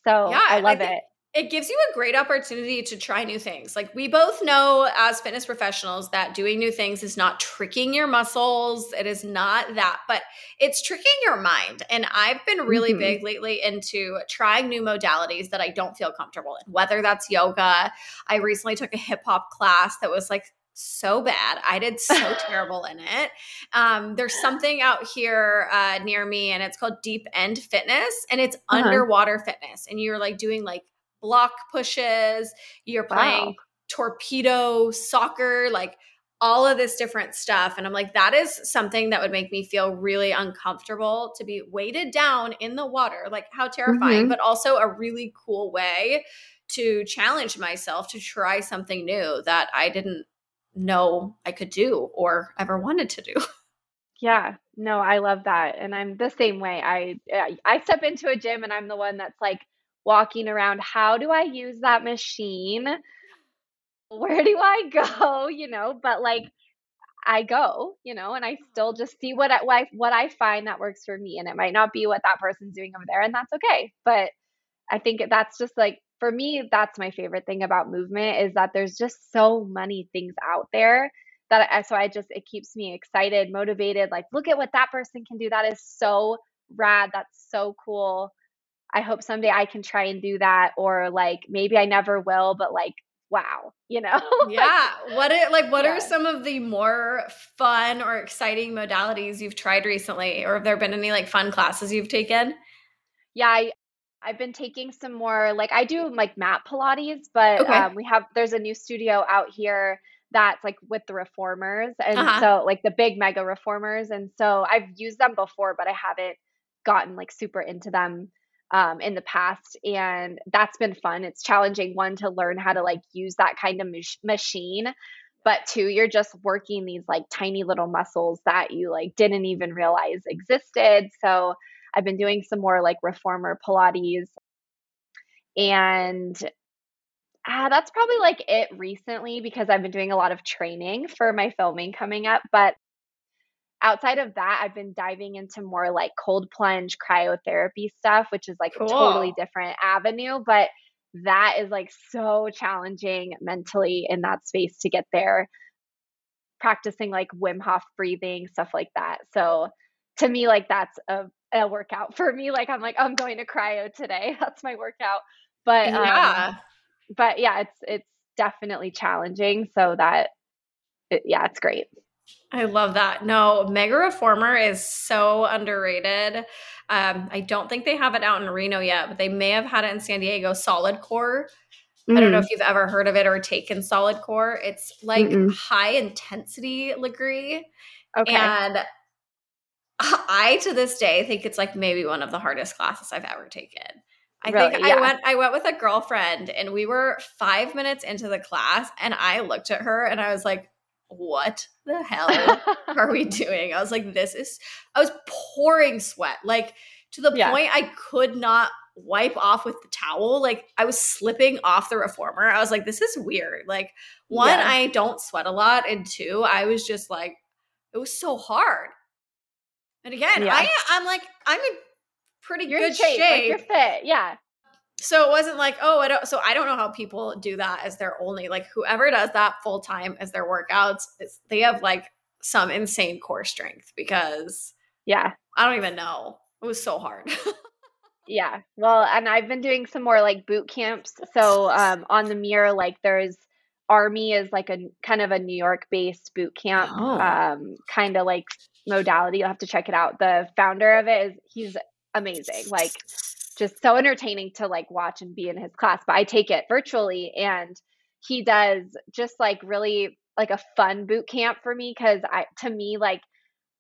So Yeah, I and I love think- it. It gives you a great opportunity to try new things. Like we both know as fitness professionals that doing new things is not tricking your muscles. It is not that, but it's tricking your mind. And I've been really Mhm. big lately into trying new modalities that I don't feel comfortable in, whether that's yoga. I recently took a hip hop class that was like so bad. I did so <laughs> terrible in it. Um, there's something out here uh, near me, and it's called Deep End Fitness, and it's Uh-huh. underwater fitness. And you're like doing like block pushes, you're playing Wow. torpedo soccer, like all of this different stuff. And I'm like, that is something that would make me feel really uncomfortable to be weighted down in the water. Like, how terrifying, Mhm. but also a really cool way to challenge myself to try something new that I didn't know I could do or ever wanted to do. <laughs> Yeah, no, I love that, and I'm the same way. I I step into a gym and I'm the one that's like walking around, how do I use that machine? Where do I <laughs> go? You know, but like I go, you know, and I uh-huh. still just see what I what I find that works for me, and it might not be what that person's doing over there, and that's okay. But I think that's just like for me, that's my favorite thing about movement is that there's just so many things out there that I, so I just it keeps me excited, motivated. Like, look at what that person can do. That is so rad. That's so cool. I hope someday I can try and do that, or like maybe I never will, but like, wow, you know? <laughs> yeah. What are, like what Yeah. are some of the more fun or exciting modalities you've tried recently? Or have there been any like fun classes you've taken? Yeah, I, I've been taking some more, like I do like mat Pilates, but Okay. um, we have there's a new studio out here that's like with the reformers, and Uh-huh. so like the big mega reformers, and so I've used them before, but I haven't gotten like super into them um, in the past, and that's been fun. It's challenging one to learn how to like use that kind of mach- machine. But two, you're just working these like tiny little muscles that you like didn't even realize existed. So I've been doing some more like reformer Pilates. And uh, that's probably like it recently because I've been doing a lot of training for my filming coming up. But outside of that, I've been diving into more like cold plunge cryotherapy stuff, which is like a totally different avenue. But that is like so challenging mentally in that space to get there, practicing like Wim Hof breathing, stuff like that. So to me, like that's a, a workout for me. Like I'm like, I'm going to cryo today. <laughs> That's my workout. But um, yeah. but yeah, it's it's definitely challenging. So that it, yeah, it's great. I love that. No, Mega Reformer is so underrated. Um, I don't think they have it out in Reno yet, but they may have had it in San Diego. Solid Core Mm. I don't know if you've ever heard of it or taken solid core. It's like Mm-mm. high intensity Lagree. Okay. And I to this day think it's like maybe one of the hardest classes I've ever taken. I really? think yeah. I went I went with a girlfriend and we were 5 minutes into the class and I looked at her and I was like what the hell <laughs> are we doing? I was like this is I was pouring sweat like to the yeah. point I could not wipe off with the towel. Like I was slipping off the reformer. I was like, this is weird. Like, one, yeah. I don't sweat a lot. And two, I was just like, it was so hard. And again, yeah. I I'm like, I'm in pretty you're good shape. shape. Like you're fit. Yeah. So it wasn't like, oh, I don't so I don't know how people do that as their only like whoever does that full time as their workouts, they have like some insane core strength because yeah. I don't even know. It was so hard. <laughs> Yeah. Well, and I've been doing some more like boot camps. So um, on the mirror, like there's AARMY is like a kind of a New York based boot camp, oh. um, kind of like modality. You'll have to check it out. The founder of it is he's amazing. Like just so entertaining to like watch and be in his class. But I take it virtually and he does just like really like a fun boot camp for me because I to me like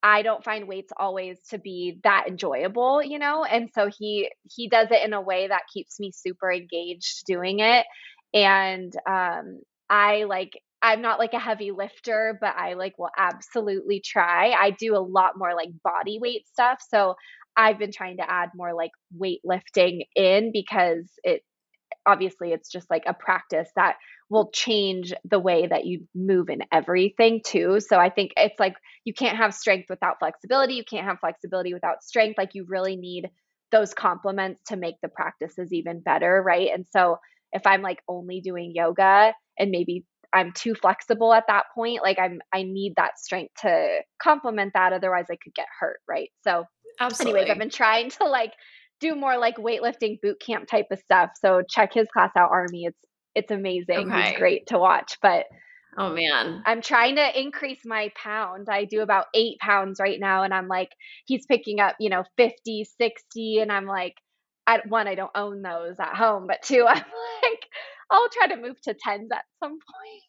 I don't find weights always to be that enjoyable, you know? And so he he does it in a way that keeps me super engaged doing it. And um I like I'm not like a heavy lifter, but I like will absolutely try. I do a lot more like body weight stuff. So I've been trying to add more like weightlifting in because it obviously it's just like a practice that will change the way that you move in everything too. So I think it's like you can't have strength without flexibility. You can't have flexibility without strength. Like you really need those complements to make the practices even better, right? And so if I'm like only doing yoga and maybe I'm too flexible at that point, like I'm I need that strength to complement that otherwise I could get hurt, right? So Absolutely. anyways, I've been trying to like do more like weightlifting boot camp type of stuff. So check his class out, AARMY. It's it's amazing. Okay. He's great to watch. But oh man, I'm trying to increase my pound. I do about eight pounds right now, and I'm like, he's picking up, you know, 50, 60, and I'm like, at one, I don't own those at home, but two, <laughs> I'm like, I'll try to move to tens at some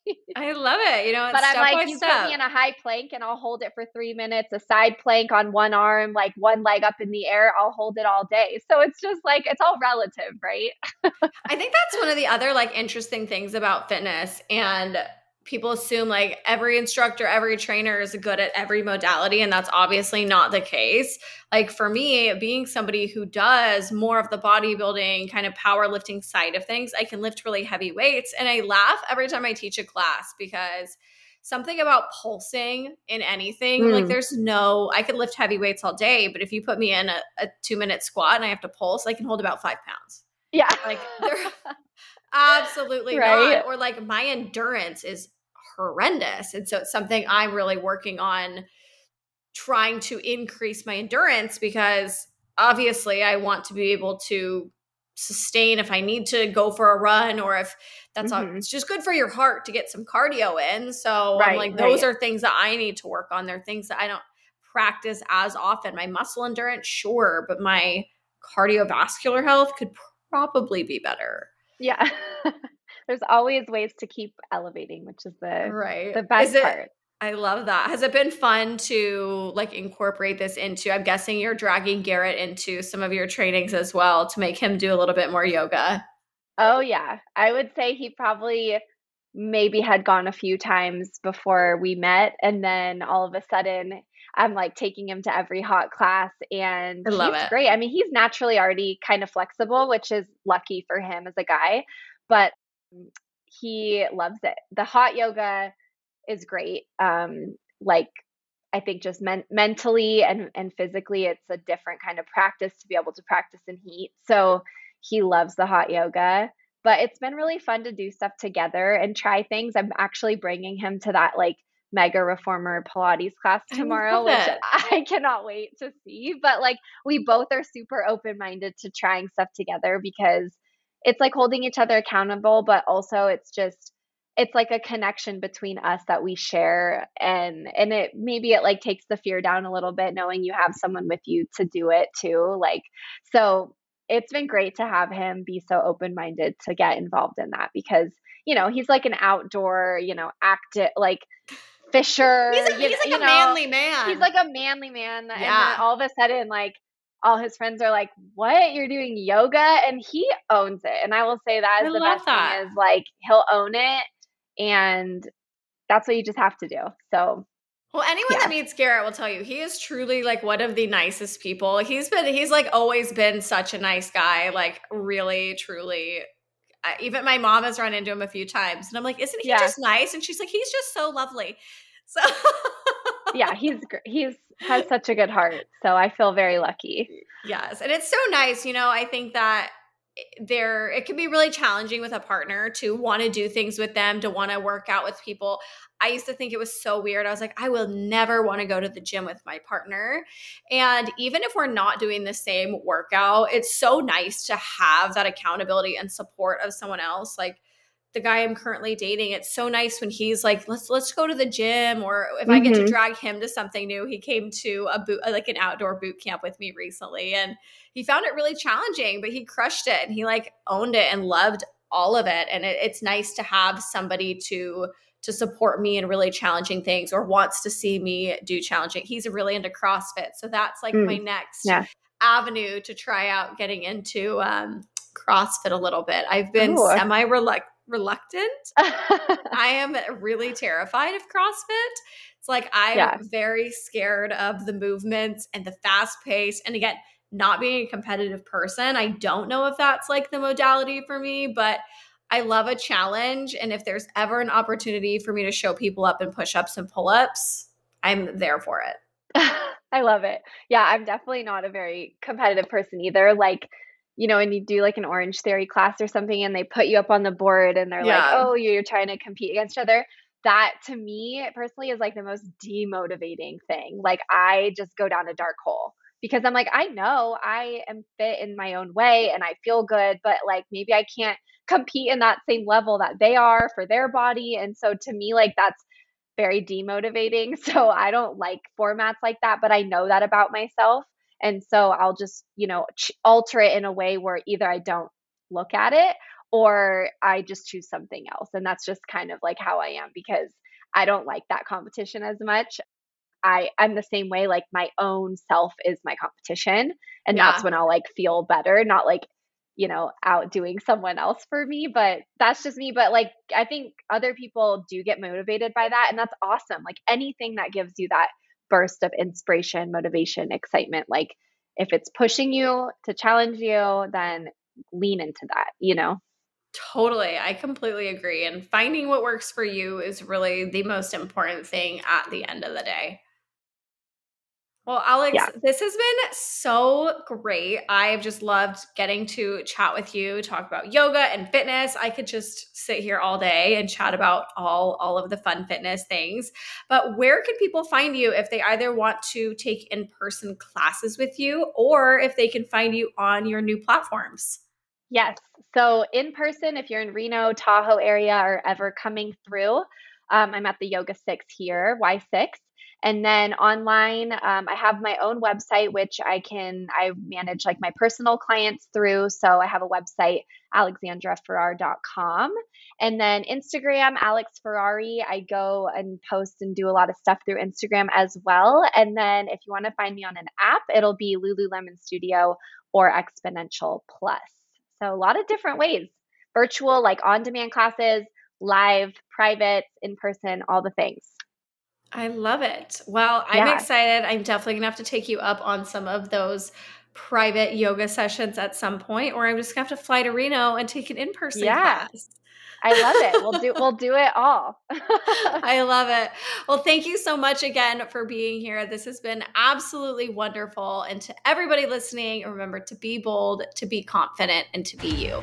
point. I love it. You know, <laughs> but I'm like, you step. put me in a high plank and I'll hold it for three minutes, a side plank on one arm, like one leg up in the air, I'll hold it all day. So it's just like, it's all relative, right? I think that's one of the other like interesting things about fitness and people assume like every instructor, every trainer is good at every modality, and that's obviously not the case. Like for me, being somebody who does more of the bodybuilding kind of powerlifting side of things, I can lift really heavy weights. And I laugh every time I teach a class because something about pulsing in anything, mm. like there's no, I could lift heavy weights all day, but if you put me in a, a two minute squat and I have to pulse, I can hold about five pounds. Yeah. Like <laughs> absolutely right? not. Or like my endurance is horrendous. And so it's something I'm really working on trying to increase my endurance because obviously I want to be able to sustain if I need to go for a run or if that's mm-hmm. all, it's just good for your heart to get some cardio in. So right, I'm like, those right. are things that I need to work on. They're things that I don't practice as often. My muscle endurance, sure, but my cardiovascular health could probably be better. Yeah. <laughs> there's always ways to keep elevating, which is the right the best it, part. I love that. Has it been fun to like incorporate this into? I'm guessing you're dragging Garrett into some of your trainings as well to make him do a little bit more yoga. Oh yeah, I would say he probably maybe had gone a few times before we met, and then all of a sudden I'm like taking him to every hot class and I love he's it. great. I mean, he's naturally already kind of flexible, which is lucky for him as a guy. But he loves it. The hot yoga is great. Um, like I think just men- mentally and and physically, it's a different kind of practice to be able to practice in heat. So he loves the hot yoga. But it's been really fun to do stuff together and try things. I'm actually bringing him to that like mega reformer Pilates class tomorrow, which <laughs> I cannot wait to see. But like we both are super open minded to trying stuff together because it's like holding each other accountable, but also it's just it's like a connection between us that we share and and it maybe it like takes the fear down a little bit knowing you have someone with you to do it too like so it's been great to have him be so open minded to get involved in that because, you know, he's like an outdoor, you know, active, like fisher. He's, a, you, like you a know, manly man. He's like a manly man. Yeah. And then all of a sudden, like, all his friends are like, "What? You're doing yoga?" And he owns it. And I will say that is I the best that. thing is like he'll own it, and that's what you just have to do. So Well, anyone Yeah. that meets Garrett will tell you he is truly like one of the nicest people. He's been he's like always been such a nice guy, like really truly. I, even my mom has run into him a few times, and I'm like, "Isn't he just nice?" And she's like, "He's just so lovely." So yeah, he's he's has such a good heart. So I feel very lucky. Yes, and it's so nice. You know, I think that eh, there it can be really challenging with a partner to want to do things with them, to want to work out with people. I used to think it was so weird. I was like, I will never want to go to the gym with my partner. And even if we're not doing the same workout, it's so nice to have that accountability and support of someone else. Like the guy I'm currently dating, it's so nice when he's like, let's let's go to the gym, or if I get to Mhm. drag him to something new. He came to a boot like an outdoor boot camp with me recently, and he found it really challenging, but he crushed it and he like owned it and loved all of it. And it, it's nice to have somebody to to support me in really challenging things or wants to see me do challenging. He's really into CrossFit, so that's like Mm. my next Yeah. avenue to try out getting into um, CrossFit a little bit. I've been semi reluctant. <laughs> I am really terrified of CrossFit. It's like I'm Yeah. very scared of the movements and the fast pace. And again, not being a competitive person, I don't know if that's like the modality for me, but I love a challenge. And if there's ever an opportunity for me to show people up in push ups and pull ups, I'm there for it. <laughs> I love it. Yeah, I'm definitely not a very competitive person either. Like, you know, and you do like an Orangetheory class or something and they put you up on the board and they're like, oh, you're trying to compete against each other. That to me personally is like the most demotivating thing. Like, I just go down a dark hole because I'm like, I know I am fit in my own way and I feel good, but like maybe I can't compete in that same level that they are for their body. And so to me, like, that's very demotivating. <laughs> So I don't like formats like that, but I know that about myself. And so I'll just, you know, ch- alter it in a way where either I don't look at it or I just choose something else. And that's just kind of like how I am because I don't like that competition as much. I I'm the same way like my own self is my competition and Yeah. that's when I'll like feel better, not like you know, outdoing someone else for me, but that's just me. But like, I think other people do get motivated by that, and that's awesome. Like, anything that gives you that burst of inspiration, motivation, excitement, like, if it's pushing you to challenge you, then lean into that, you know? Totally. I completely agree. And finding what works for you is really the most important thing at the end of the day. Well, Alex, Yeah. this has been so great. I've just loved getting to chat with you, talk about yoga and fitness. I could just sit here all day and chat about all all of the fun fitness things. But where can people find you if they either want to take in-person classes with you or if they can find you on your new platforms? Yes. So, in person, if you're in Reno, Tahoe area, or ever coming through, um, I'm at the Yoga Six here, Y6. And then online, um, I have my own website, which I can, I manage like my personal clients through. So I have a website, alexandrafarrar.com. And then Instagram, Alex Farrar. I go and post and do a lot of stuff through Instagram as well. And then if you want to find me on an app, it'll be Lululemon Studio or Xponential Plus. So a lot of different ways virtual, like on demand classes, live, private, in person, all the things. I love it. Well, I'm Yeah. excited. I'm definitely gonna have to take you up on some of those private yoga sessions at some point, or I'm just gonna have to fly to Reno and take an in-person Yeah. class. I love it. We'll do we'll <laughs> do it all. <laughs> I love it. Well, thank you so much again for being here. This has been absolutely wonderful. And to everybody listening, remember to be bold, to be confident, and to be you.